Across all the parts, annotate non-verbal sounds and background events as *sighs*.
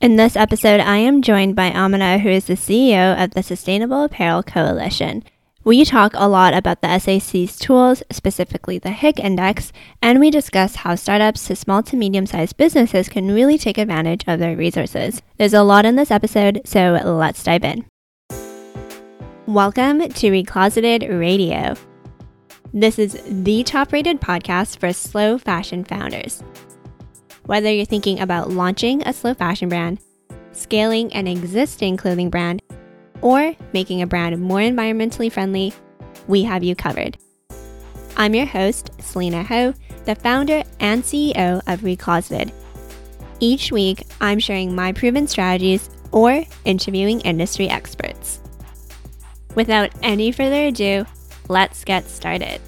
In this episode, I am joined by Amina, who is the CEO of the Sustainable Apparel Coalition. We talk a lot about the SAC's tools, specifically the Higg Index, and we discuss how startups to small to medium sized businesses can really take advantage of their resources. There's a lot in this episode, so let's dive in. Welcome to Recloseted Radio. This is the top rated podcast for slow fashion founders. Whether you're thinking about launching a slow fashion brand, scaling an existing clothing brand, or making a brand more environmentally friendly, we have you covered. I'm your host, Selena Ho, the founder and CEO of Recloseted. Each week, I'm sharing my proven strategies or interviewing industry experts. Without any further ado, let's get started.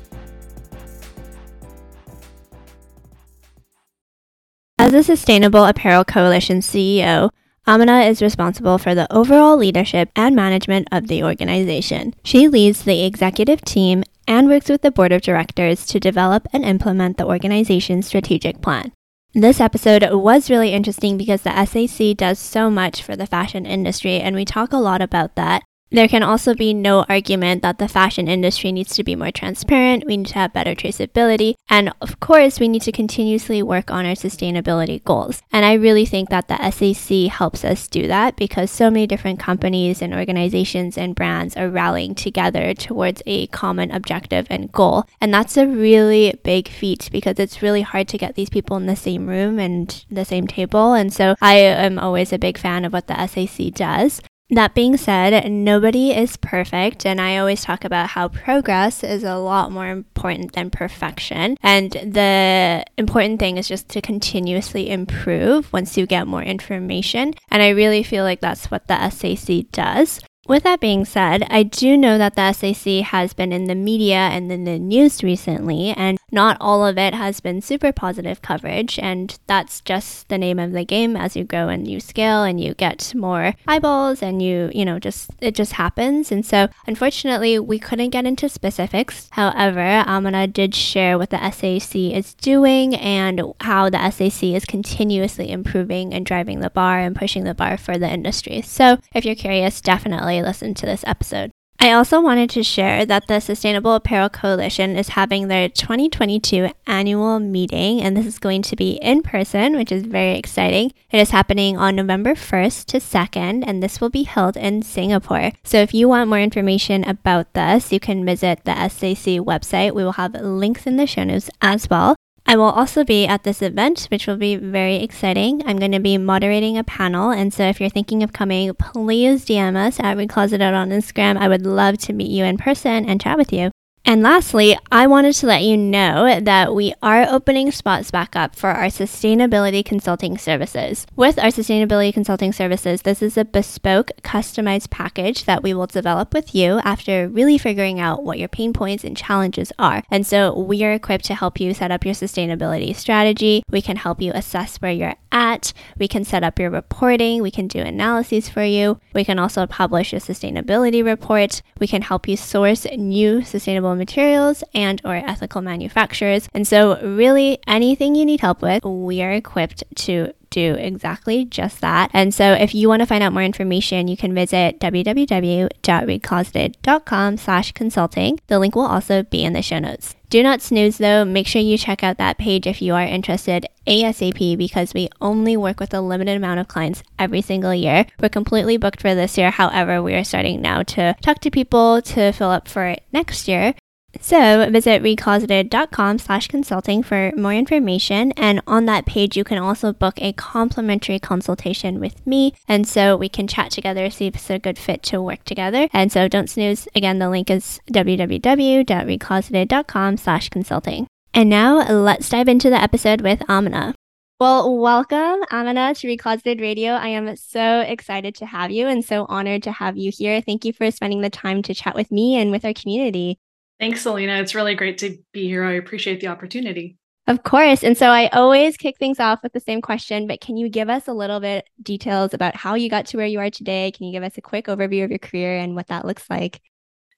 As the Sustainable Apparel Coalition CEO, Amina is responsible for the overall leadership and management of the organization. She leads the executive team and works with the board of directors to develop and implement the organization's strategic plan. This episode was really interesting because the SAC does so much for the fashion industry, and we talk a lot about that. There can also be no argument that the fashion industry needs to be more transparent, we need to have better traceability, and of course, we need to continuously work on our sustainability goals. And I really think that the SAC helps us do that because so many different companies and organizations and brands are rallying together towards a common objective and goal. And that's a really big feat because it's really hard to get these people in the same room and the same table. And so I am always a big fan of what the SAC does. That being said, nobody is perfect, and I always talk about how progress is a lot more important than perfection. And the important thing is just to continuously improve once you get more information. And I really feel like that's what the SAC does. With that being said, I do know that the SAC has been in the media and in the news recently, and not all of it has been super positive coverage, and that's just the name of the game as you grow and you scale and you get more eyeballs and you, you know, just it just happens. And so, unfortunately, we couldn't get into specifics. However, Amina did share what the SAC is doing and how the SAC is continuously improving and driving the bar and pushing the bar for the industry. So, if you're curious, definitely listen to this episode. I also wanted to share that the Sustainable Apparel Coalition is having their 2022 annual meeting, and this is going to be in person, which is very exciting. It is happening on November 1st to 2nd, and this will be held in Singapore. So, if you want more information about this, you can visit the SAC website. We will have links in the show notes as well. I will also be at this event, which will be very exciting. I'm going to be moderating a panel, and so if you're thinking of coming, please DM us at Recloseted on Instagram. I would love to meet you in person and chat with you. And lastly, I wanted to let you know that we are opening spots back up for our sustainability consulting services. With our sustainability consulting services, this is a bespoke, customized package that we will develop with you after really figuring out what your pain points and challenges are. And so we are equipped to help you set up your sustainability strategy. We can help you assess where you're at. We can set up your reporting. We can do analyses for you. We can also publish your sustainability report. We can help you source new sustainable materials and or ethical manufacturers. And so really anything you need help with, we are equipped to do exactly just that. And so if you want to find out more information, you can visit www.recloseted.com slash consulting. The link will also be in the show notes. Do not snooze though. Make sure you check out that page if you are interested ASAP because we only work with a limited amount of clients every single year. We're completely booked for this year. However, we are starting now to talk to people to fill up for next year. So visit recloseted.com slash consulting for more information. And on that page, you can also book a complimentary consultation with me. And so we can chat together, see if it's a good fit to work together. And so don't snooze. Again, the link is www.recloseted.com slash consulting. And now let's dive into the episode with Amina. Well, welcome, Amina, to Recloseted Radio. I am so excited to have you and so honored to have you here. Thank you for spending the time to chat with me and with our community. Thanks, Selena. It's really great to be here. I appreciate the opportunity. Of course. And so I always kick things off with the same question, but can you give us a little bit details about how you got to where you are today? Can you give us a quick overview of your career and what that looks like?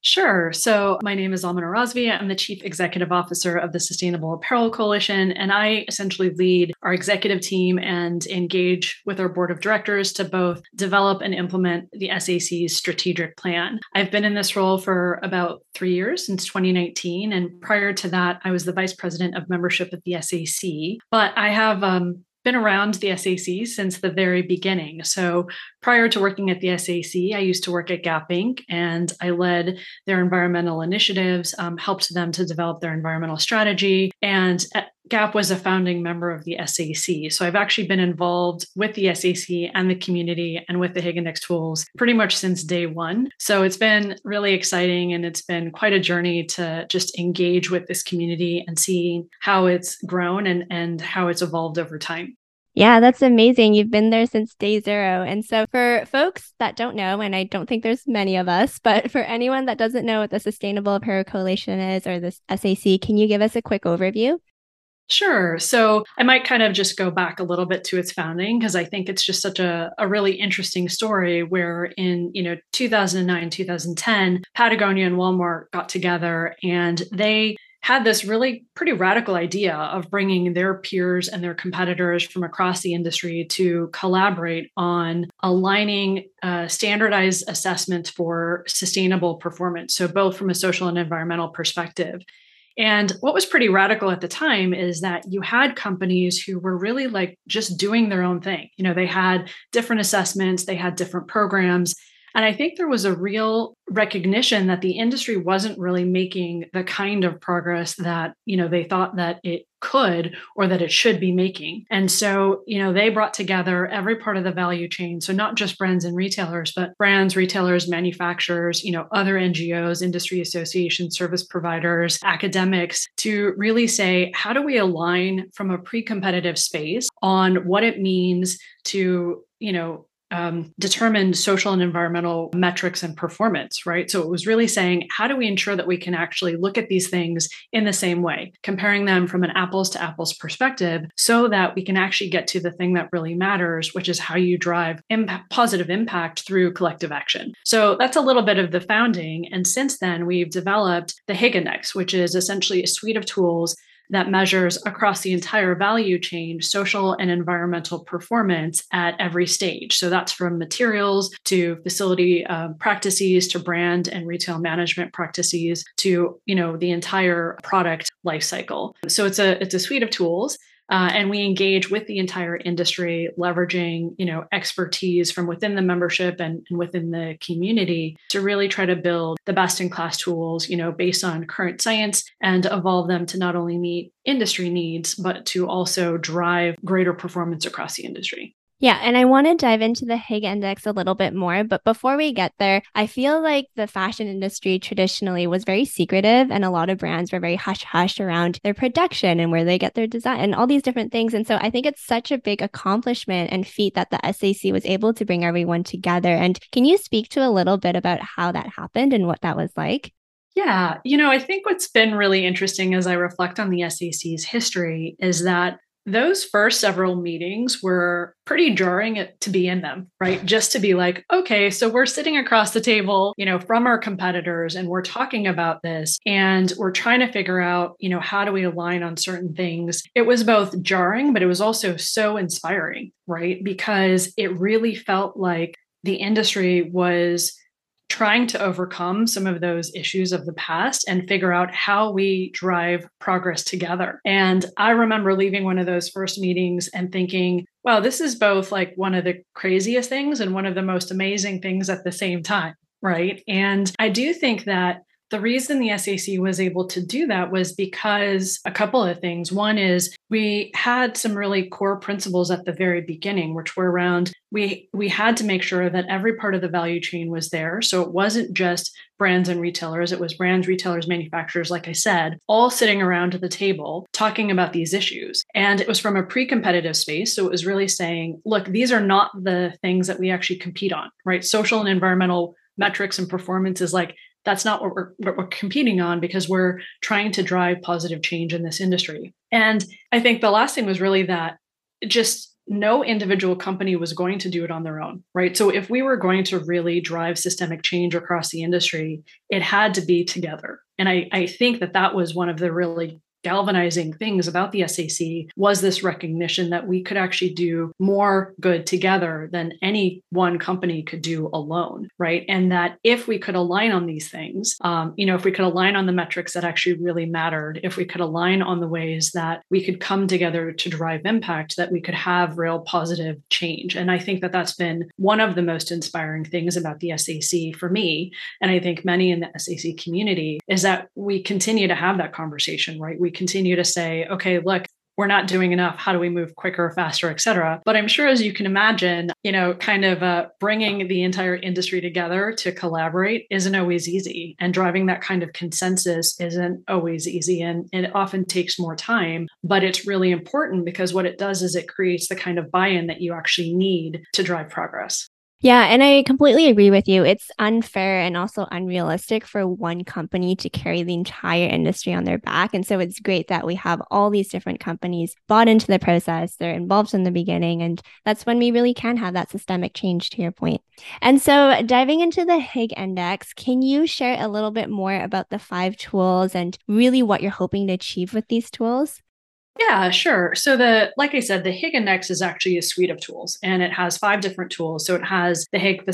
Sure. So, my name is Amina Razvi. I'm the Chief Executive Officer of the Sustainable Apparel Coalition, and I essentially lead our executive team and engage with our board of directors to both develop and implement the SAC's strategic plan. I've been in this role for about three years, since 2019. And prior to that, I was the Vice President of Membership at the SAC. But I have um, been around the SAC since the very beginning. So prior to working at the SAC, I used to work at Gap Inc. and I led their environmental initiatives, um, helped them to develop their environmental strategy. And Gap was a founding member of the SAC. So I've actually been involved with the SAC and the community and with the Higg Index tools pretty much since day one. So it's been really exciting and it's been quite a journey to just engage with this community and see how it's grown and, and how it's evolved over time. Yeah, that's amazing. You've been there since day zero. And so, for folks that don't know, and I don't think there's many of us, but for anyone that doesn't know what the Sustainable Apparel Coalition is or the SAC, can you give us a quick overview? Sure. So I might kind of just go back a little bit to its founding because I think it's just such a, a really interesting story where in, you know, 2009, 2010, Patagonia and Walmart got together and they had this really pretty radical idea of bringing their peers and their competitors from across the industry to collaborate on aligning uh, standardized assessments for sustainable performance. So, both from a social and environmental perspective. And what was pretty radical at the time is that you had companies who were really like just doing their own thing. You know, they had different assessments, they had different programs. And I think there was a real recognition that the industry wasn't really making the kind of progress that, you know, they thought that it could or that it should be making. And so, you know, they brought together every part of the value chain. So not just brands and retailers, but brands, retailers, manufacturers, you know, other NGOs, industry associations, service providers, academics to really say, how do we align from a pre-competitive space on what it means to, you know, um, determined social and environmental metrics and performance, right? So it was really saying, how do we ensure that we can actually look at these things in the same way, comparing them from an apples to apples perspective, so that we can actually get to the thing that really matters, which is how you drive impact, positive impact through collective action. So that's a little bit of the founding. And since then, we've developed the Index, which is essentially a suite of tools that measures across the entire value chain social and environmental performance at every stage. So that's from materials to facility uh, practices to brand and retail management practices to you know the entire product life cycle. So it's a it's a suite of tools uh, and we engage with the entire industry, leveraging you know expertise from within the membership and, and within the community to really try to build the best in class tools, you know, based on current science and evolve them to not only meet industry needs, but to also drive greater performance across the industry. Yeah, and I want to dive into the Higg Index a little bit more. But before we get there, I feel like the fashion industry traditionally was very secretive, and a lot of brands were very hush hush around their production and where they get their design and all these different things. And so I think it's such a big accomplishment and feat that the SAC was able to bring everyone together. And can you speak to a little bit about how that happened and what that was like? Yeah, you know, I think what's been really interesting as I reflect on the SAC's history is that those first several meetings were pretty jarring to be in them, right? *sighs* Just to be like, okay, so we're sitting across the table, you know, from our competitors and we're talking about this and we're trying to figure out, you know, how do we align on certain things. It was both jarring, but it was also so inspiring, right? Because it really felt like the industry was trying to overcome some of those issues of the past and figure out how we drive progress together. And I remember leaving one of those first meetings and thinking, wow, this is both like one of the craziest things and one of the most amazing things at the same time. Right. And I do think that the reason the SAC was able to do that was because a couple of things. One is we had some really core principles at the very beginning, which were around we we had to make sure that every part of the value chain was there. So it wasn't just brands and retailers, it was brands, retailers, manufacturers, like I said, all sitting around the table talking about these issues. And it was from a pre-competitive space. So it was really saying, look, these are not the things that we actually compete on, right? Social and environmental metrics and performance is like that's not what we're, what we're competing on because we're trying to drive positive change in this industry. And I think the last thing was really that just no individual company was going to do it on their own, right? So if we were going to really drive systemic change across the industry, it had to be together. And I, I think that that was one of the really galvanizing things about the SAC was this recognition that we could actually do more good together than any one company could do alone, right? And that if we could align on these things, um, you know, if we could align on the metrics that actually really mattered, if we could align on the ways that we could come together to drive impact, that we could have real positive change. And I think that that's been one of the most inspiring things about the SAC for me, and I think many in the SAC community, is that we continue to have that conversation, right? We continue to say, okay, look, we're not doing enough. How do we move quicker, faster, et cetera? But I'm sure, as you can imagine, you know, kind of uh, bringing the entire industry together to collaborate isn't always easy. And driving that kind of consensus isn't always easy. And, it often takes more time, but it's really important because what it does is it creates the kind of buy in that you actually need to drive progress. Yeah, and I completely agree with you. It's unfair and also unrealistic for one company to carry the entire industry on their back. And so it's great that we have all these different companies bought into the process. They're involved from the beginning. And that's when we really can have that systemic change, to your point. And so, diving into the Higg Index, can you share a little bit more about the five tools and really what you're hoping to achieve with these tools? Yeah, sure. So the like I said, the Higg Index is actually a suite of tools and it has five different tools. So it has the Higg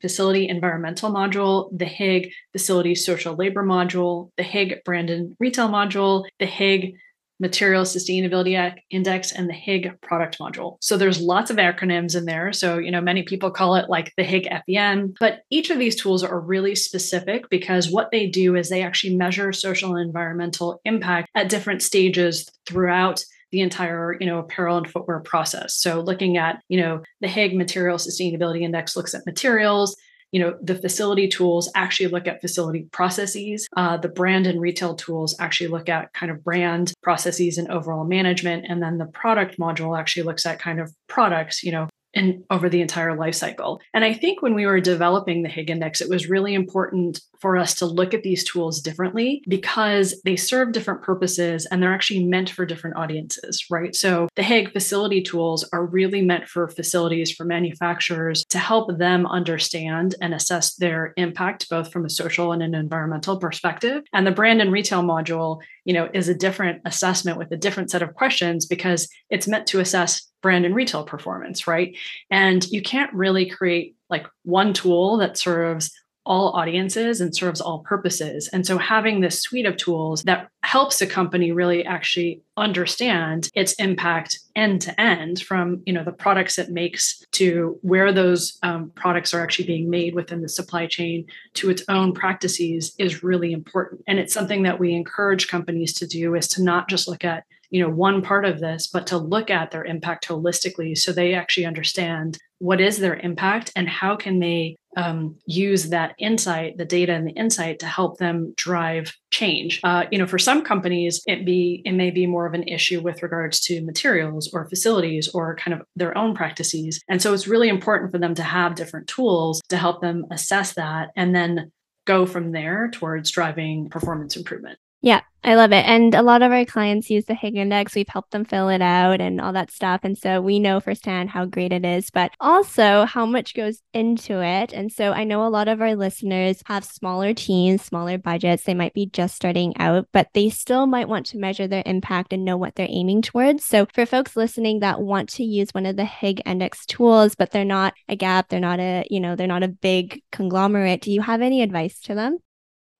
Facility Environmental Module, the Higg Facility Social Labor Module, the Higg Brand and Retail Module, the Higg Material Sustainability Index and the Higg product module. So there's lots of acronyms in there. So, you know, many people call it like the Higg FEM, but each of these tools are really specific because what they do is they actually measure social and environmental impact at different stages throughout the entire you know apparel and footwear process so looking at you know the Higg material sustainability index looks at materials you know the facility tools actually look at facility processes. Uh, the brand and retail tools actually look at kind of brand processes and overall management. And then the product module actually looks at kind of products you know and over the entire life cycle. And I think when we were developing the Higg Index, it was really important for us to look at these tools differently because they serve different purposes and they're actually meant for different audiences, right? So the Higg facility tools are really meant for facilities, for manufacturers to help them understand and assess their impact, both from a social and an environmental perspective. And the brand and retail module, you know, is a different assessment with a different set of questions because it's meant to assess brand and retail performance, right? And you can't really create like one tool that serves all audiences and serves all purposes. And so having this suite of tools that helps a company really actually understand its impact end to end from you know the products it makes to where those um, products are actually being made within the supply chain to its own practices is really important and it's something that we encourage companies to do is to not just look at you know one part of this but to look at their impact holistically so they actually understand what is their impact and how can they um, use that insight the data and the insight to help them drive change. Uh, you know for some companies it be it may be more of an issue with regards to materials or facilities or kind of their own practices. And so it's really important for them to have different tools to help them assess that and then go from there towards driving performance improvement yeah, I love it. And a lot of our clients use the Higg Index. We've helped them fill it out and all that stuff. And so we know firsthand how great it is, but also how much goes into it. And so I know a lot of our listeners have smaller teams, smaller budgets. They might be just starting out, but they still might want to measure their impact and know what they're aiming towards. So for folks listening that want to use one of the Higg Index tools, but they're not a gap, they're not a, you know, they're not a big conglomerate, do you have any advice to them?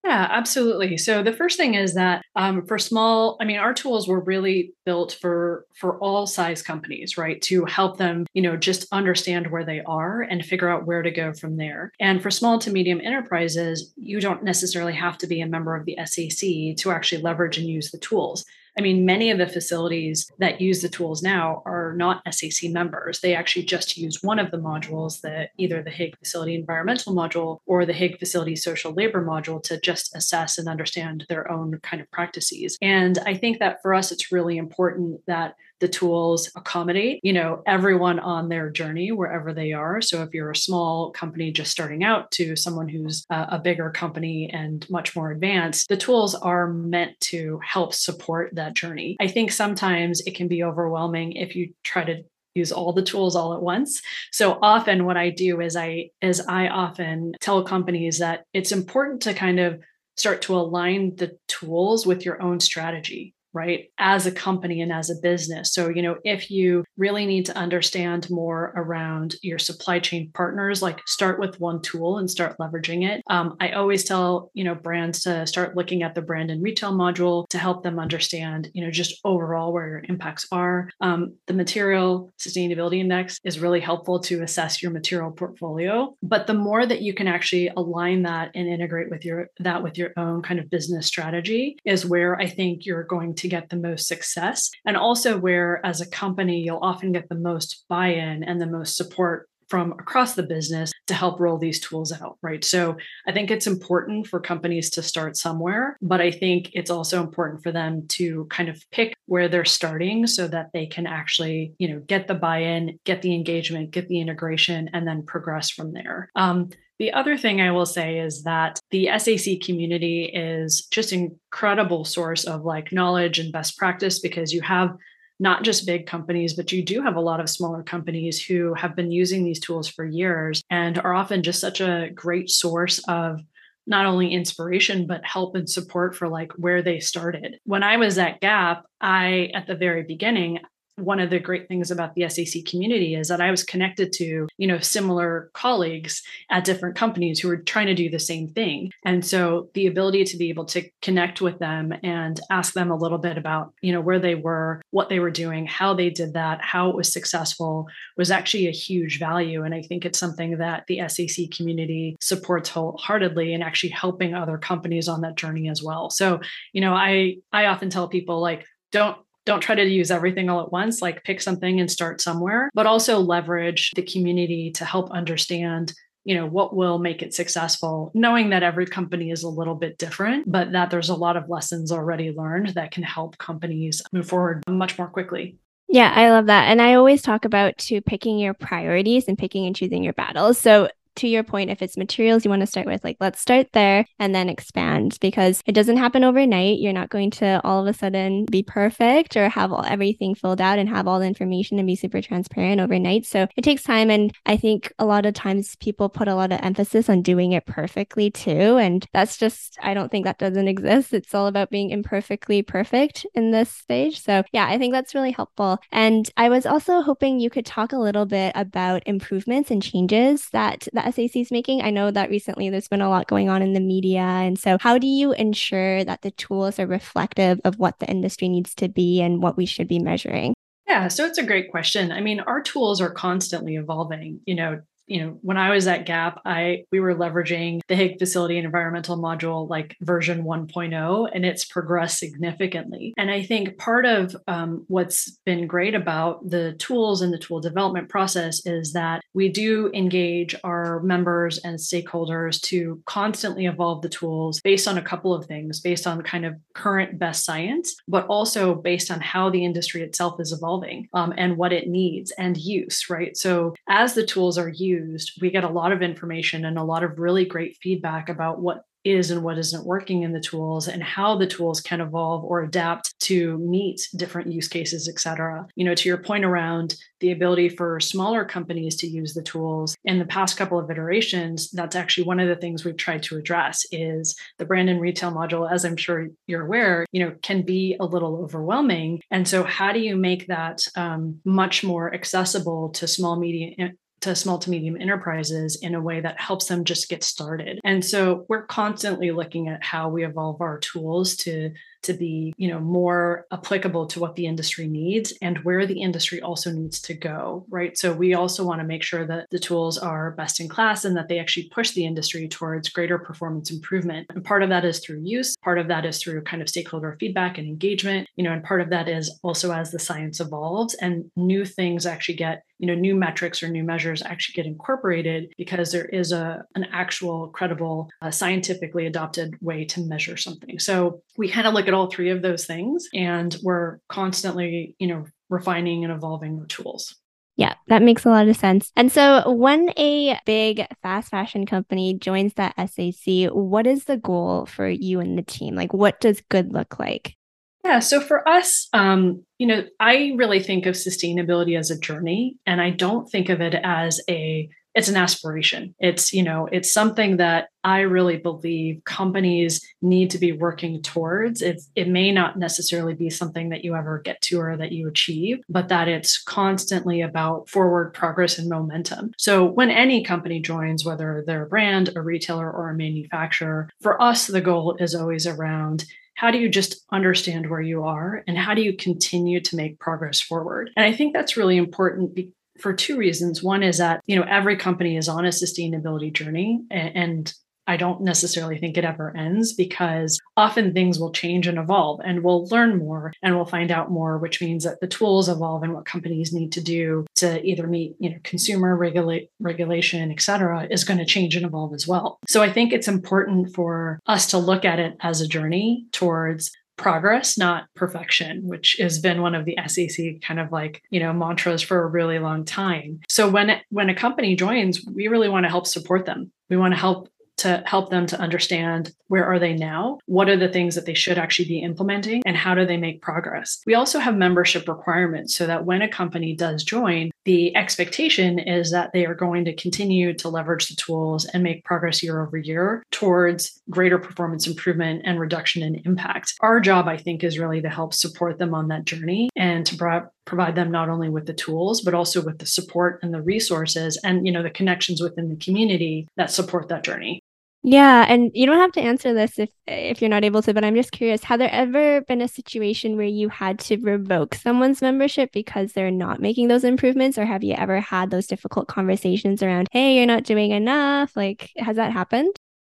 Yeah, absolutely. So the first thing is that um, for small, I mean, our tools were really built for for all size companies, right? To help them, you know, just understand where they are and figure out where to go from there. And for small to medium enterprises, you don't necessarily have to be a member of the SAC to actually leverage and use the tools. I mean, many of the facilities that use the tools now are not SAC members. They actually just use one of the modules, that either the Higg Facility Environmental Module or the Higg Facility Social Labor Module, to just assess and understand their own kind of practices. And I think that for us, it's really important that the tools accommodate you know everyone on their journey wherever they are. So if you're a small company just starting out to someone who's a, bigger company and much more advanced the tools are meant to help support that journey. I think sometimes it can be overwhelming if you try to use all the tools all at once. So often what I do is I is I often tell companies that it's important to kind of start to align the tools with your own strategy right as a company and as a business. So you know if you really need to understand more around your supply chain partners like start with one tool and start leveraging it. Um, i always tell you know brands to start looking at the brand and retail module to help them understand you know just overall where your impacts are. Um, the material sustainability index is really helpful to assess your material portfolio but the more that you can actually align that and integrate with your that with your own kind of business strategy is where i think you're going to get the most success, and also where, as a company, you'll often get the most buy in and the most support from across the business to help roll these tools out, right? So I think it's important for companies to start somewhere, but I think it's also important for them to kind of pick where they're starting so that they can actually, you know, get the buy-in, get the engagement, get the integration, and then progress from there. Um, the other thing I will say is that the SAC community is just an incredible source of like knowledge and best practice because you have not just big companies, but you do have a lot of smaller companies who have been using these tools for years and are often just such a great source of not only inspiration but help and support for like where they started. When I was at Gap, I at the very beginning one of the great things about the SAC community is that I was connected to, you know, similar colleagues at different companies who were trying to do the same thing. And so the ability to be able to connect with them and ask them a little bit about, you know, where they were, what they were doing, how they did that, how it was successful was actually a huge value. And I think it's something that the SAC community supports wholeheartedly and actually helping other companies on that journey as well. So, you know, I I often tell people like don't don't try to use everything all at once, like pick something and start somewhere, but also leverage the community to help understand you know what will make it successful knowing that every company is a little bit different but that there's a lot of lessons already learned that can help companies move forward much more quickly yeah, I love that. And I always talk about to picking your priorities and picking and choosing your battles. So to your point, if it's materials you want to start with, like let's start there and then expand because it doesn't happen overnight. You're not going to all of a sudden be perfect or have all, everything filled out and have all the information and be super transparent overnight. So it takes time. And I think a lot of times people put a lot of emphasis on doing it perfectly too. And that's just, I don't think that doesn't exist. It's all about being imperfectly perfect in this stage. So yeah, I think that's really helpful. And I was also hoping you could talk a little bit about improvements and changes that SAC is making? I know that recently there's been a lot going on in the media. And so, how do you ensure that the tools are reflective of what the industry needs to be and what we should be measuring? Yeah, so it's a great question. I mean, our tools are constantly evolving. You know, you know, when I was at Gap, I we were leveraging the Higg facility and environmental module like version 1.0, and it's progressed significantly. And I think part of um, what's been great about the tools and the tool development process is that we do engage our members and stakeholders to constantly evolve the tools based on a couple of things, based on kind of current best science, but also based on how the industry itself is evolving um, and what it needs and use, right? So as the tools are used used, we get a lot of information and a lot of really great feedback about what is and what isn't working in the tools and how the tools can evolve or adapt to meet different use cases et cetera. You know to your point around the ability for smaller companies to use the tools in the past couple of iterations that's actually one of the things we've tried to address is the brand and retail module as i'm sure you're aware you know can be a little overwhelming. And so how do you make that um, much more accessible to small medium to small to medium enterprises in a way that helps them just get started. And so we're constantly looking at how we evolve our tools to to be, you know, more applicable to what the industry needs and where the industry also needs to go, right? So we also want to make sure that the tools are best in class and that they actually push the industry towards greater performance improvement. And part of that is through use, part of that is through kind of stakeholder feedback and engagement, you know, and part of that is also as the science evolves and new things actually get you know new metrics or new measures actually get incorporated because there is a an actual credible uh, scientifically adopted way to measure something so we kind of look at all three of those things and we're constantly you know refining and evolving our tools yeah, that makes a lot of sense. And so, when a big fast fashion company joins that SAC, what is the goal for you and the team? Like, what does good look like? Yeah. So for us, um, you know, I really think of sustainability as a journey, and I don't think of it as a it's an aspiration. It's, you know, it's something that I really believe companies need to be working towards. It's, it may not necessarily be something that you ever get to or that you achieve, but that it's constantly about forward progress and momentum. So when any company joins, whether they're a brand, a retailer, or a manufacturer, for us, the goal is always around how do you just understand where you are and how do you continue to make progress forward and i think that's really important for two reasons. One is that, you know, every company is on a sustainability journey and I don't necessarily think it ever ends because often things will change and evolve and we'll learn more and we'll find out more, which means that the tools evolve and what companies need to do to either meet, you know, consumer regulate regulation, et cetera, is going to change and evolve as well. So I think it's important for us to look at it as a journey towards progress, not perfection, which has been one of the SAC kind of like, you know, mantras for a really long time. So when when a company joins, we really want to help support them. We want to help to help them to understand where are they now what are the things that they should actually be implementing and how do they make progress we also have membership requirements so that when a company does join the expectation is that they are going to continue to leverage the tools and make progress year over year towards greater performance improvement and reduction in impact. Our job i think is really to help support them on that journey and to pro- provide them not only with the tools but also with the support and the resources and you know the connections within the community that support that journey yeah, and you don't have to answer this if if you're not able to, but I'm just curious, have there ever been a situation where you had to revoke someone's membership because they're not making those improvements or have you ever had those difficult conversations around, "Hey, you're not doing enough?" Like, has that happened?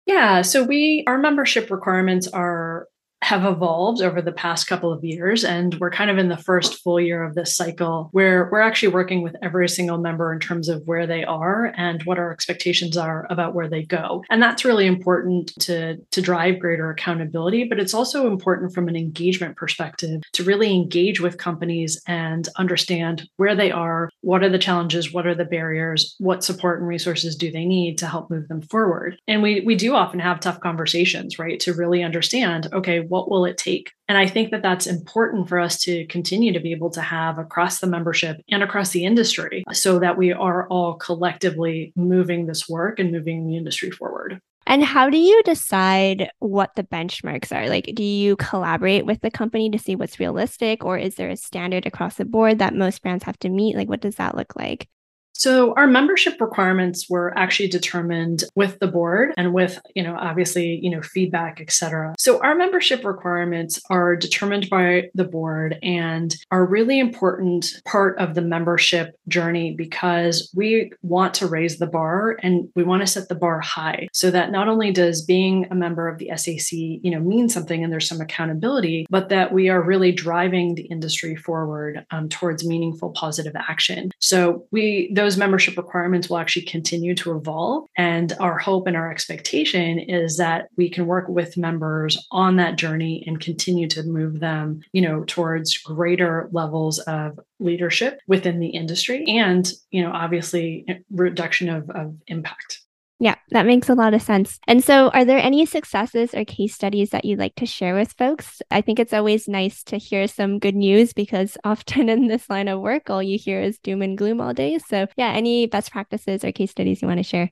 Yeah, so we our membership requirements are have evolved over the past couple of years. And we're kind of in the first full year of this cycle where we're actually working with every single member in terms of where they are and what our expectations are about where they go. And that's really important to, to drive greater accountability, but it's also important from an engagement perspective to really engage with companies and understand where they are, what are the challenges, what are the barriers, what support and resources do they need to help move them forward. And we we do often have tough conversations, right? To really understand, okay, what will it take? And I think that that's important for us to continue to be able to have across the membership and across the industry so that we are all collectively moving this work and moving the industry forward. And how do you decide what the benchmarks are? Like, do you collaborate with the company to see what's realistic, or is there a standard across the board that most brands have to meet? Like, what does that look like? So our membership requirements were actually determined with the board and with, you know, obviously, you know, feedback, et cetera. So our membership requirements are determined by the board and are really important part of the membership journey because we want to raise the bar and we want to set the bar high so that not only does being a member of the SAC, you know, mean something and there's some accountability, but that we are really driving the industry forward um, towards meaningful positive action. So we those membership requirements will actually continue to evolve. And our hope and our expectation is that we can work with members on that journey and continue to move them, you know, towards greater levels of leadership within the industry and, you know, obviously eh, reduction of, of impact. Yeah, that makes a lot of sense. And so, are there any successes or case studies that you'd like to share with folks? I think it's always nice to hear some good news because *laughs* often in this line of work, all you hear is doom and gloom all day. So, yeah, any best practices or case studies you want to share?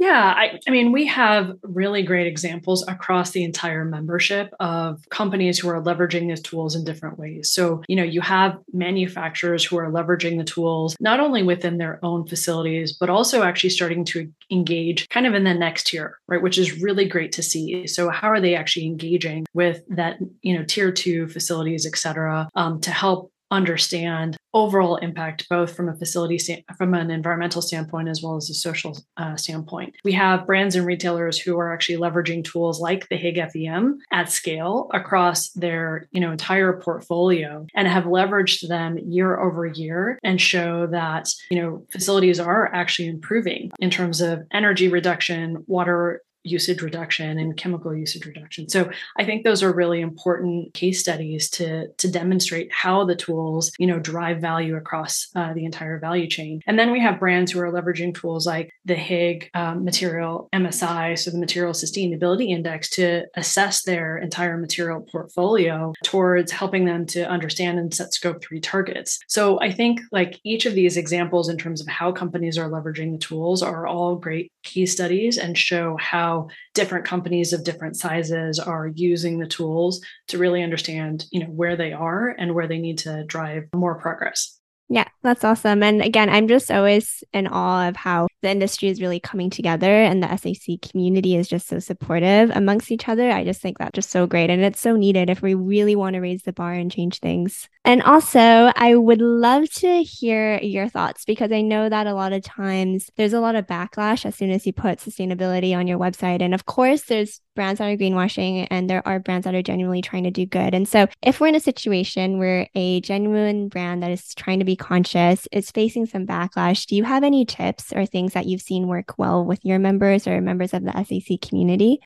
Yeah, I, I, mean, we have really great examples across the entire membership of companies who are leveraging these tools in different ways. So, you know, you have manufacturers who are leveraging the tools not only within their own facilities, but also actually starting to engage kind of in the next tier, right? Which is really great to see. So, how are they actually engaging with that, you know, tier two facilities, et cetera, um, to help understand overall impact both from a facility from an environmental standpoint as well as a social uh, standpoint. We have brands and retailers who are actually leveraging tools like the Higg FEM at scale across their you know entire portfolio and have leveraged them year over year and show that you know facilities are actually improving in terms of energy reduction water usage reduction and chemical usage reduction. So I think those are really important case studies to to demonstrate how the tools, you know, drive value across uh, the entire value chain. And then we have brands who are leveraging tools like the Higg um, material MSI, so the Material Sustainability Index, to assess their entire material portfolio towards helping them to understand and set scope three targets. So I think like each of these examples in terms of how companies are leveraging the tools are all great case studies and show how different companies of different sizes are using the tools to really understand, you know, where they are and where they need to drive more progress. Yeah, that's awesome. And again, I'm just always in awe of how the industry is really coming together and the SAC community is just so supportive amongst each other. I just think that's just so great. And it's so needed if we really want to raise the bar and change things. And also, I would love to hear your thoughts because I know that a lot of times there's a lot of backlash as soon as you put sustainability on your website. And of course, there's brands that are greenwashing and there are brands that are genuinely trying to do good. And so, if we're in a situation where a genuine brand that is trying to be conscious is facing some backlash, do you have any tips or things that you've seen work well with your members or members of the SAC community?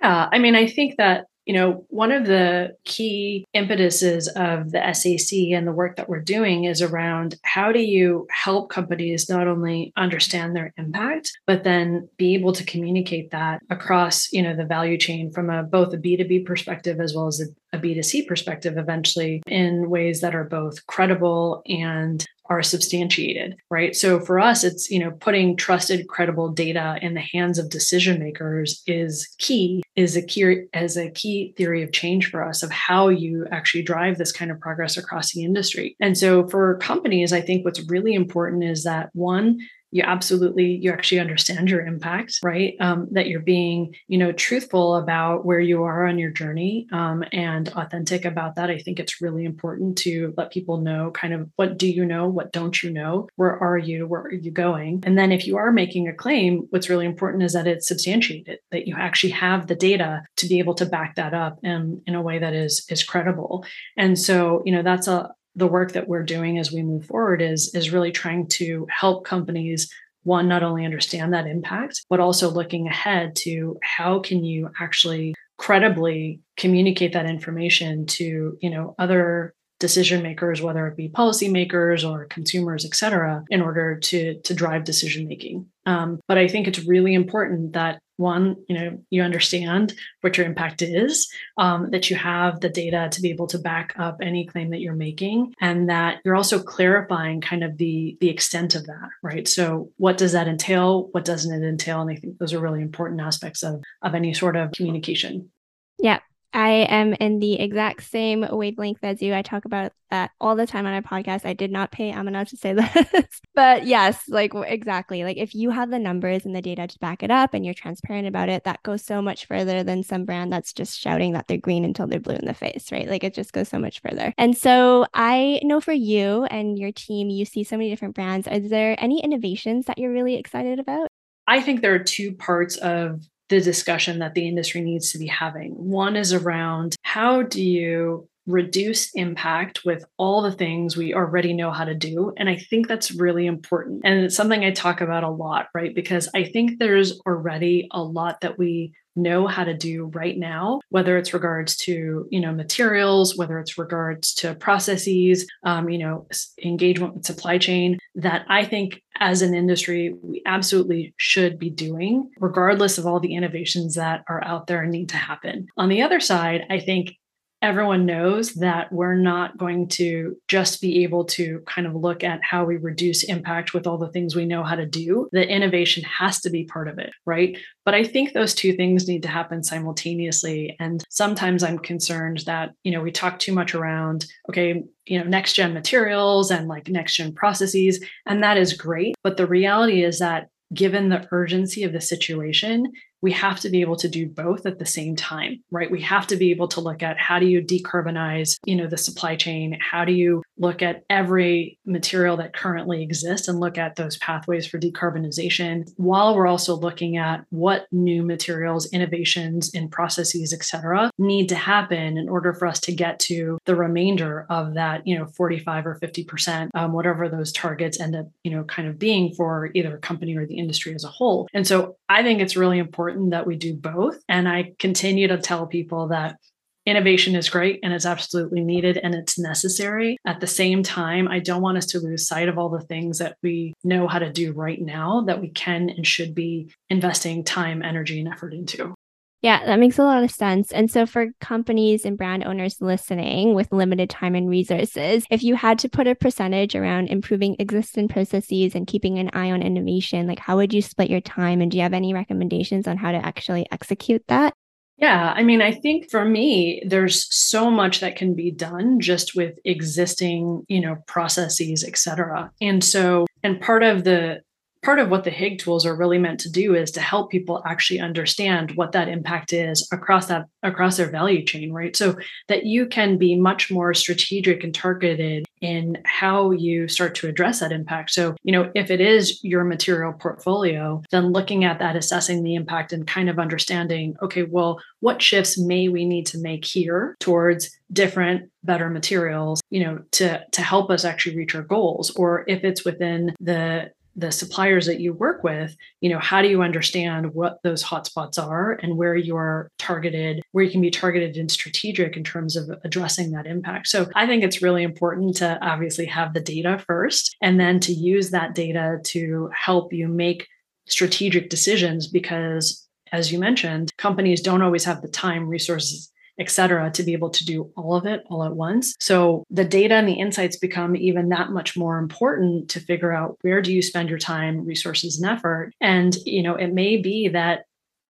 Yeah, I mean, I think that you know, one of the key impetuses of the SAC and the work that we're doing is around how do you help companies not only understand their impact, but then be able to communicate that across, you know, the value chain from a both a B2B perspective as well as a, a B2C perspective eventually in ways that are both credible and are substantiated, right? So for us, it's, you know, putting trusted, credible data in the hands of decision makers is key, is a key as a key theory of change for us of how you actually drive this kind of progress across the industry. And so for companies, I think what's really important is that one, you absolutely you actually understand your impact right? Um, that you're being you know truthful about where you are on your journey um, and authentic about that. I think it's really important to let people know kind of what do you know what don't you know where are you where are you going? And then if you are making a claim what's really important is that it's substantiated that you actually have the data to be able to back that up and in a way that is is credible. And so you know that's a the work that we're doing as we move forward is is really trying to help companies one not only understand that impact but also looking ahead to how can you actually credibly communicate that information to you know other decision makers whether it be policymakers or consumers et cetera in order to to drive decision making um, but i think it's really important that one you know you understand what your impact is um, that you have the data to be able to back up any claim that you're making and that you're also clarifying kind of the the extent of that right? So what does that entail? What doesn't it entail? And i think those are really important aspects of of any sort of communication. Yeah I am in the exact same wavelength as you. I talk about that all the time on our podcast. I did not pay Amina to say *laughs* this, but yes, like exactly. Like if you have the numbers and the data to back it up and you're transparent about it, that goes so much further than some brand that's just shouting that they're green until they're blue in the face, right? Like it just goes so much further. And so I know for you and your team, you see so many different brands. Is there any innovations that you're really excited about? I think there are two parts of the discussion that the industry needs to be having. One is around how do you reduce impact with all the things we already know how to do. And I think that's really important. And it's something I talk about a lot, right? Because I think there's already a lot that we know how to do right now whether it's regards to you know materials whether it's regards to processes um, you know engagement with supply chain that i think as an industry we absolutely should be doing regardless of all the innovations that are out there and need to happen. On the other side i think everyone knows that we're not going to just be able to kind of look at how we reduce impact with all the things we know how to do. The innovation has to be part of it, right? But I think those two things need to happen simultaneously. And sometimes I'm concerned that, you know, we talk too much around, okay, you know, next gen materials and like next gen processes. And that is great. But the reality is that given the urgency of the situation, we have to be able to do both at the same time right? We have to be able to look at how do you decarbonize you know the supply chain? How do you look at every material that currently exists and look at those pathways for decarbonization while we're also looking at what new materials innovations in processes et cetera need to happen in order for us to get to the remainder of that you know 45 or 50 percent um, whatever those targets end up you know kind of being for either a company or the industry as a whole. And so i think it's really important important that we do both. And I continue to tell people that innovation is great and it's absolutely needed and it's necessary. At the same time, I don't want us to lose sight of all the things that we know how to do right now that we can and should be investing time, energy, and effort into. Yeah, that makes a lot of sense. And so, for companies and brand owners listening with limited time and resources, if you had to put a percentage around improving existing processes and keeping an eye on innovation, like how would you split your time? And do you have any recommendations on how to actually execute that? Yeah, I mean, I think for me, there's so much that can be done just with existing, you know, processes, et cetera. And so, and part of the part of what the Higg tools are really meant to do is to help people actually understand what that impact is across that across their value chain, right? So that you can be much more strategic and targeted in how you start to address that impact. So, you know, if it is your material portfolio, then looking at that, assessing the impact and kind of understanding, okay, well, what shifts may we need to make here towards different better materials you know to to help us actually reach our goals or if it's within the the suppliers that you work with, you know, how do you understand what those hotspots are and where you're targeted, where you can be targeted and strategic in terms of addressing that impact. So I think it's really important to obviously have the data first and then to use that data to help you make strategic decisions because as you mentioned, companies don't always have the time, resources, et cetera, to be able to do all of it all at once. So the data and the insights become even that much more important to figure out where do you spend your time, resources, and effort. And, you know, it may be that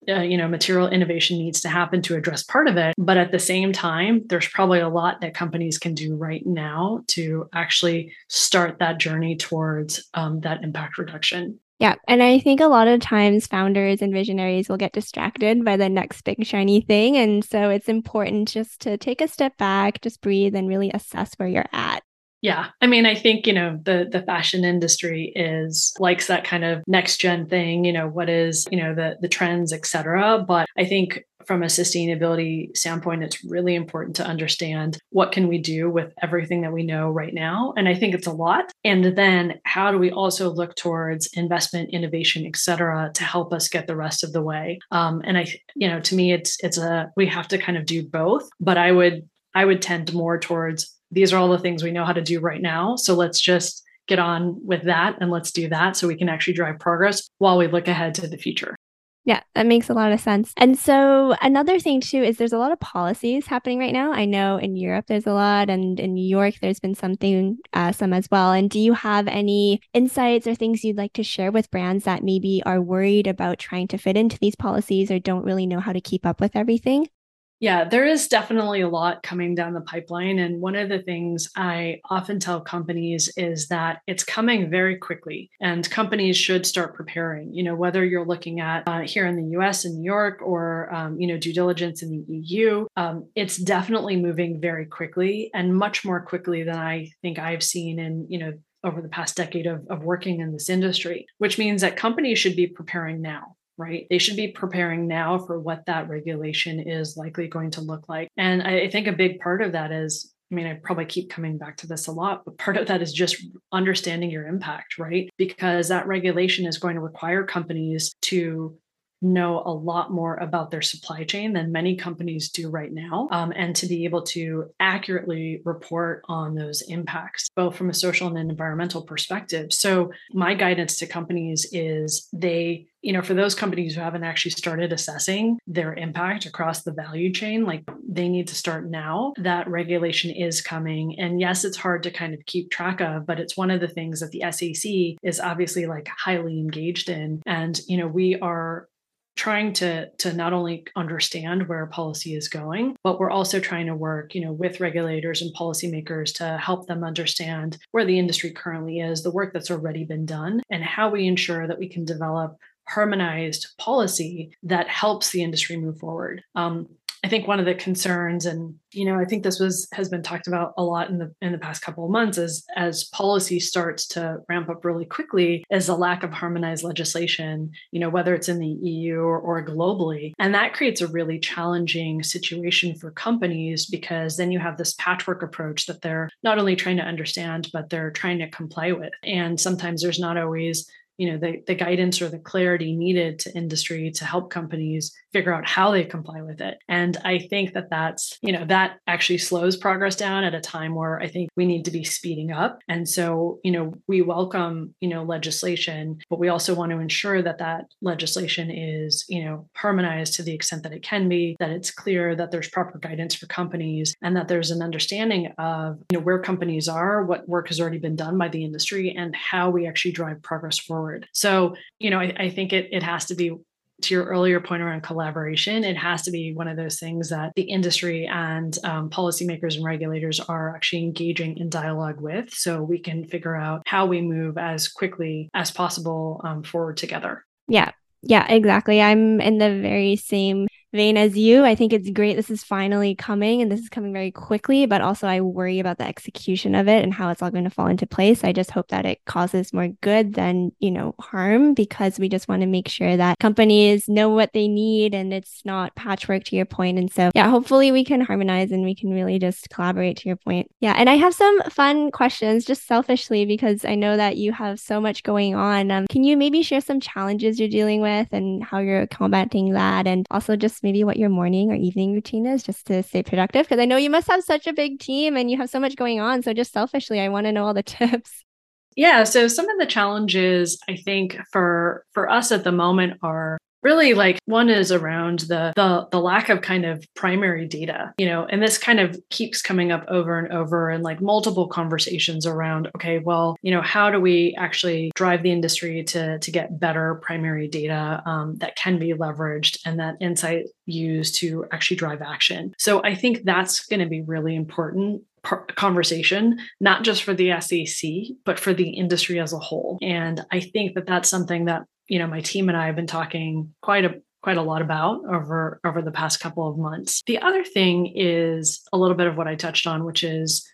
uh, you know material innovation needs to happen to address part of it but at the same time there's probably a lot that companies can do right now to actually start that journey towards um, that impact reduction yeah. And I think a lot of times founders and visionaries will get distracted by the next big shiny thing. And so it's important just to take a step back, just breathe and really assess where you're at. Yeah. I mean, I think, you know, the the fashion industry is likes that kind of next gen thing, you know, what is, you know, the the trends, et cetera. But I think from a sustainability standpoint, it's really important to understand what can we do with everything that we know right now. And I think it's a lot. And then how do we also look towards investment, innovation, et cetera, to help us get the rest of the way? Um, and I, you know, to me, it's it's a we have to kind of do both. But I would I would tend more towards these are all the things we know how to do right now. So let's just get on with that and let's do that so we can actually drive progress while we look ahead to the future. Yeah, that makes a lot of sense. And so another thing too is there's a lot of policies happening right now. I know in Europe there's a lot, and in New York there's been something, uh, some as well. And do you have any insights or things you'd like to share with brands that maybe are worried about trying to fit into these policies or don't really know how to keep up with everything? Yeah, there is definitely a lot coming down the pipeline. And one of the things I often tell companies is that it's coming very quickly and companies should start preparing. You know, whether you're looking at uh, here in the US in New York or, um, you know, due diligence in the EU, um, it's definitely moving very quickly and much more quickly than I think I've seen in, you know, over the past decade of, of working in this industry, which means that companies should be preparing now right? They should be preparing now for what that regulation is likely going to look like. And I think a big part of that is I mean, I probably keep coming back to this a lot, but part of that is just understanding your impact, right? Because that regulation is going to require companies to know a lot more about their supply chain than many companies do right now, um, and to be able to accurately report on those impacts, both from a social and an environmental perspective. So, my guidance to companies is they you know, for those companies who haven't actually started assessing their impact across the value chain, like they need to start now. That regulation is coming. And yes, it's hard to kind of keep track of, but it's one of the things that the SAC is obviously like highly engaged in. And, you know, we are trying to to not only understand where policy is going but we're also trying to work you know with regulators and policymakers to help them understand where the industry currently is the work that's already been done and how we ensure that we can develop harmonized policy that helps the industry move forward. Um, I think one of the concerns, and you know, I think this was has been talked about a lot in the in the past couple of months, is as policy starts to ramp up really quickly, is a lack of harmonized legislation. You know, whether it's in the EU or, or globally, and that creates a really challenging situation for companies because then you have this patchwork approach that they're not only trying to understand but they're trying to comply with, and sometimes there's not always you know the, the guidance or the clarity needed to industry to help companies figure out how they comply with it. And i think that that's you know that actually slows progress down at a time where i think we need to be speeding up. And so you know we welcome you know legislation but we also want to ensure that that legislation is you know harmonized to the extent that it can be that it's clear that there's proper guidance for companies and that there's an understanding of you know where companies are what work has already been done by the industry and how we actually drive progress forward forward. So, you know, I, I think it it has to be to your earlier point around collaboration, it has to be one of those things that the industry and um, policymakers and regulators are actually engaging in dialogue with so we can figure out how we move as quickly as possible um, forward together. Yeah. Yeah, exactly. I'm in the very same vein as you. I think it's great. This is finally coming and this is coming very quickly, but also I worry about the execution of it and how it's all going to fall into place. I just hope that it causes more good than, you know, harm because we just want to make sure that companies know what they need and it's not patchwork to your point. And so, yeah, hopefully we can harmonize and we can really just collaborate to your point. Yeah. And I have some fun questions just selfishly because I know that you have so much going on. Um, can you maybe share some challenges you're dealing with and how you're combating that? And also just maybe what your morning or evening routine is just to stay productive? Because I know you must have such a big team and you have so much going on. So just selfishly, I want to know all the *laughs* tips. Yeah, so some of the challenges I think for for us at the moment are really like one is around the, the the lack of kind of primary data you know and this kind of keeps coming up over and over and like multiple conversations around okay well you know how do we actually drive the industry to to get better primary data um, that can be leveraged and that insight used to actually drive action so i think that's going to be really important conversation, not just for the SAC, but for the industry as a whole. And I think that that's something that you know my team and I have been talking quite a quite a lot about over over the past couple of months. The other thing is a little bit of what I touched on, which is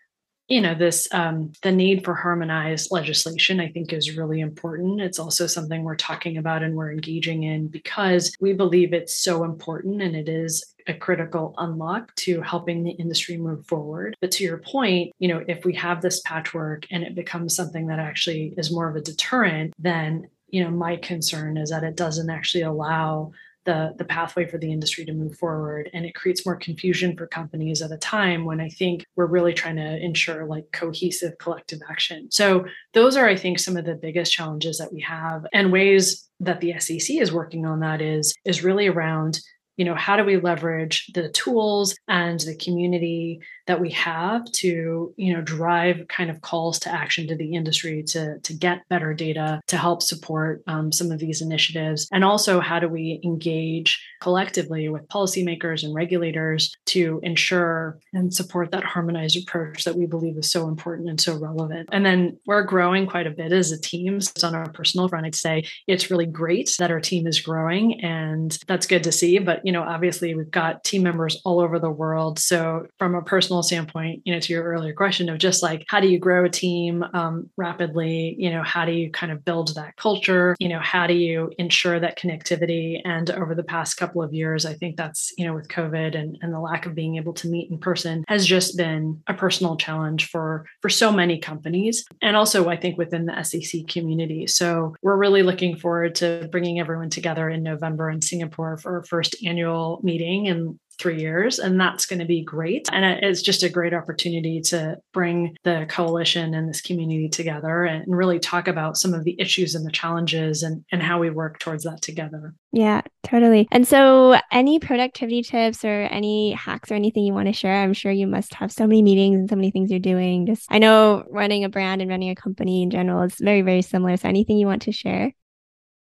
you know this um, the need for harmonized legislation i think is really important it's also something we're talking about and we're engaging in because we believe it's so important and it is a critical unlock to helping the industry move forward but to your point you know if we have this patchwork and it becomes something that actually is more of a deterrent then you know my concern is that it doesn't actually allow the the pathway for the industry to move forward and it creates more confusion for companies at a time when i think we're really trying to ensure like cohesive collective action. So those are i think some of the biggest challenges that we have and ways that the SAC is working on that is is really around you know how do we leverage the tools and the community that we have to you know drive kind of calls to action to the industry to to get better data to help support um, some of these initiatives. And also how do we engage collectively with policymakers and regulators to ensure and support that harmonized approach that we believe is so important and so relevant? And then we're growing quite a bit as a team. So on our personal front i'd say it's really great that our team is growing and that's good to see. But you know obviously we've got team members all over the world. So from a personal personal standpoint, you know, to your earlier question of just like how do you grow a team um, rapidly? You know, how do you kind of build that culture? You know, how do you ensure that connectivity? And over the past couple of years, I think that's, you know, with COVID and, and the lack of being able to meet in person has just been a personal challenge for for so many companies. And also, I think within the SAC community. So we're really looking forward to bringing everyone together in November in Singapore for our first annual meeting and three years, and that's going to be great. And it's just a great opportunity to bring the coalition and this community together and really talk about some of the issues and the challenges and, and how we work towards that together. Yeah, totally. And so, any productivity tips or any hacks or anything you want to share? I'm sure you must have so many meetings and so many things you're doing. Just, I know running a brand and running a company in general is very, very similar. So, anything you want to share?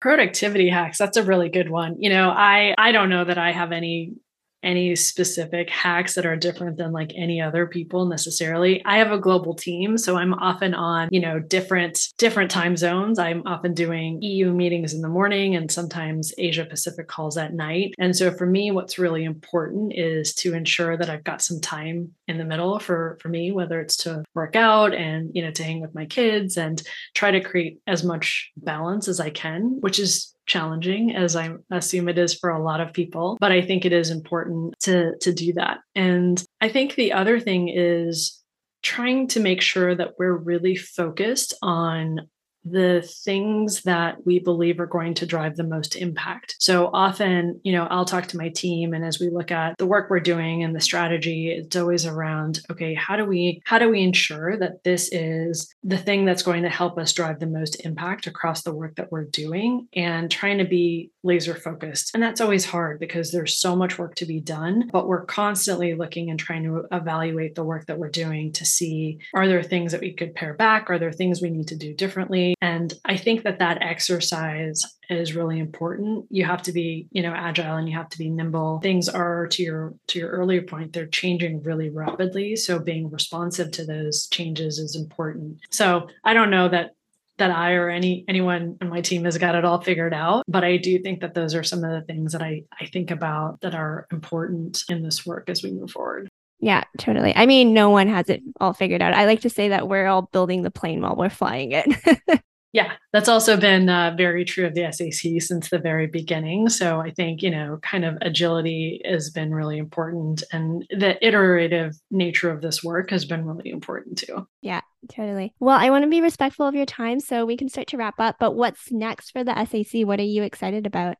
productivity hacks that's a really good one you know i i don't know that i have any any specific hacks that are different than like any other people necessarily. I have a global team, so I'm often on, you know, different different time zones. I'm often doing EU meetings in the morning and sometimes Asia Pacific calls at night. And so for me what's really important is to ensure that I've got some time in the middle for for me whether it's to work out and, you know, to hang with my kids and try to create as much balance as I can, which is challenging as I assume it is for a lot of people, but I think it is important to to do that. And I think the other thing is trying to make sure that we're really focused on the things that we believe are going to drive the most impact. So often, you know, I'll talk to my team and as we look at the work we're doing and the strategy, it's always around, okay, how do we how do we ensure that this is the thing that's going to help us drive the most impact across the work that we're doing and trying to be laser focused. And that's always hard because there's so much work to be done, but we're constantly looking and trying to evaluate the work that we're doing to see are there things that we could pare back? Are there things we need to do differently? And I think that that exercise is really important. You have to be, you know, agile and you have to be nimble. Things are to your to your earlier point, they're changing really rapidly, so being responsive to those changes is important. So, I don't know that that I or any anyone on my team has got it all figured out. But I do think that those are some of the things that I, I think about that are important in this work as we move forward. Yeah, totally. I mean, no one has it all figured out. I like to say that we're all building the plane while we're flying it. *laughs* Yeah, that's also been uh, very true of the SAC since the very beginning. So I think, you know, kind of agility has been really important. And the iterative nature of this work has been really important too. Yeah, totally. Well, I want to be respectful of your time so we can start to wrap up. But what's next for the SAC? What are you excited about?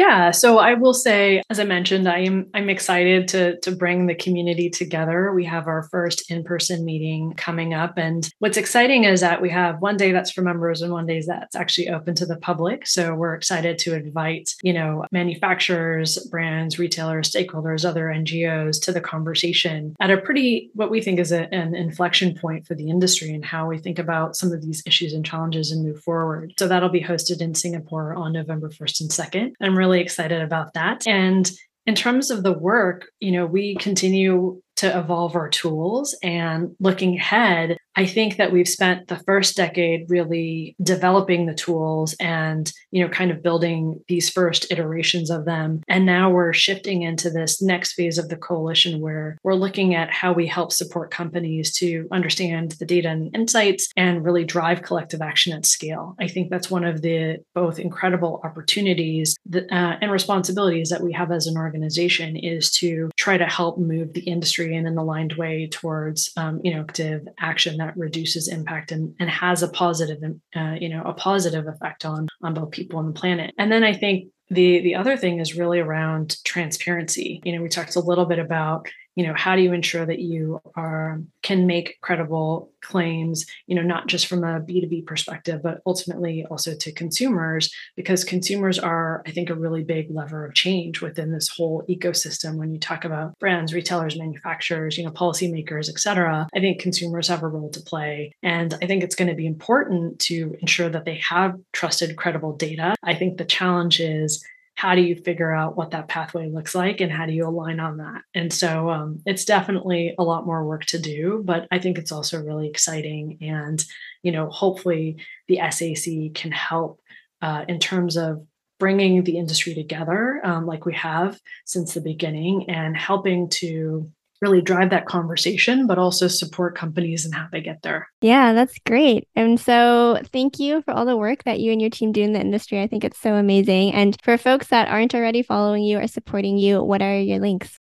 Yeah, so I will say, as I mentioned, I am I'm excited to to bring the community together. We have our first in-person meeting coming up, and what's exciting is that we have one day that's for members and one day that's actually open to the public. So we're excited to invite you know manufacturers, brands, retailers, stakeholders, other NGOs to the conversation at a pretty what we think is a, an inflection point for the industry and how we think about some of these issues and challenges and move forward. So that'll be hosted in Singapore on November 1st and 2nd. I'm really really excited about that. And in terms of the work, you know, we continue to evolve our tools and looking ahead, I think that we've spent the first decade really developing the tools and, you know, kind of building these first iterations of them. And now we're shifting into this next phase of the coalition where we're looking at how we help support companies to understand the data and insights and really drive collective action at scale. I think that's one of the both incredible opportunities that, uh, and responsibilities that we have as an organization is to try to help move the industry in an aligned way towards, um, you know, active action that reduces impact and, and has a positive, uh, you know, a positive effect on on both people and the planet. And then I think the the other thing is really around transparency. You know, we talked a little bit about you know how do you ensure that you are can make credible claims you know not just from a b2b perspective but ultimately also to consumers? Because consumers are i think a really big lever of change within this whole ecosystem. When you talk about brands retailers manufacturers you know policymakers et cetera i think consumers have a role to play. And i think it's going to be important to ensure that they have trusted credible data. I think the challenge is how do you figure out what that pathway looks like and how do you align on that? And so um, it's definitely a lot more work to do but i think it's also really exciting and you know hopefully the sac can help uh, in terms of bringing the industry together um, like we have since the beginning and helping to really drive that conversation, but also support companies and how they get there. Yeah, that's great. And so thank you for all the work that you and your team do in the industry. I think it's so amazing. And for folks that aren't already following you or supporting you, what are your links?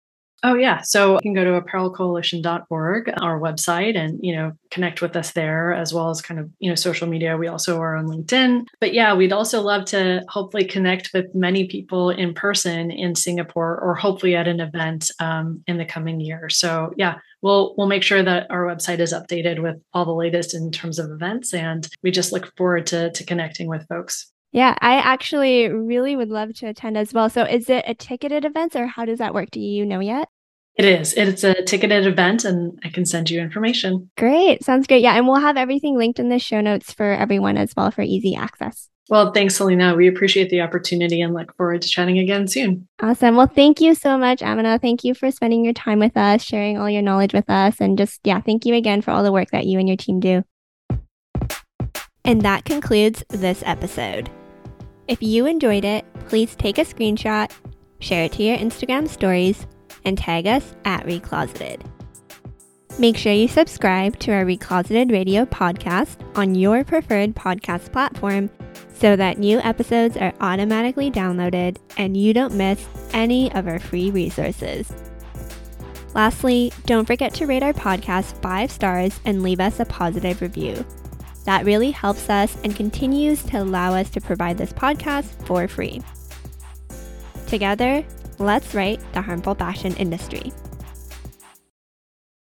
Oh yeah, so you can go to apparelcoalition.org, our website, and you know connect with us there, as well as kind of you know social media. We also are on LinkedIn. But yeah, we'd also love to hopefully connect with many people in person in Singapore, or hopefully at an event um, in the coming year. So yeah, we'll we'll make sure that our website is updated with all the latest in terms of events, and we just look forward to to connecting with folks. Yeah, I actually really would love to attend as well. So is it a ticketed event or how does that work? Do you know yet? It is. It's a ticketed event and I can send you information. Great. Sounds great. Yeah. And we'll have everything linked in the show notes for everyone as well for easy access. Well, thanks, Selena. We appreciate the opportunity and look forward to chatting again soon. Awesome. Well, thank you so much, Amina. Thank you for spending your time with us, sharing all your knowledge with us. And just, yeah, thank you again for all the work that you and your team do. And that concludes this episode. If you enjoyed it, please take a screenshot, share it to your Instagram stories, and tag us at Recloseted. Make sure you subscribe to our Recloseted Radio podcast on your preferred podcast platform so that new episodes are automatically downloaded and you don't miss any of our free resources. Lastly, don't forget to rate our podcast five stars and leave us a positive review. That really helps us and continues to allow us to provide this podcast for free. Together, let's right the harmful fashion industry.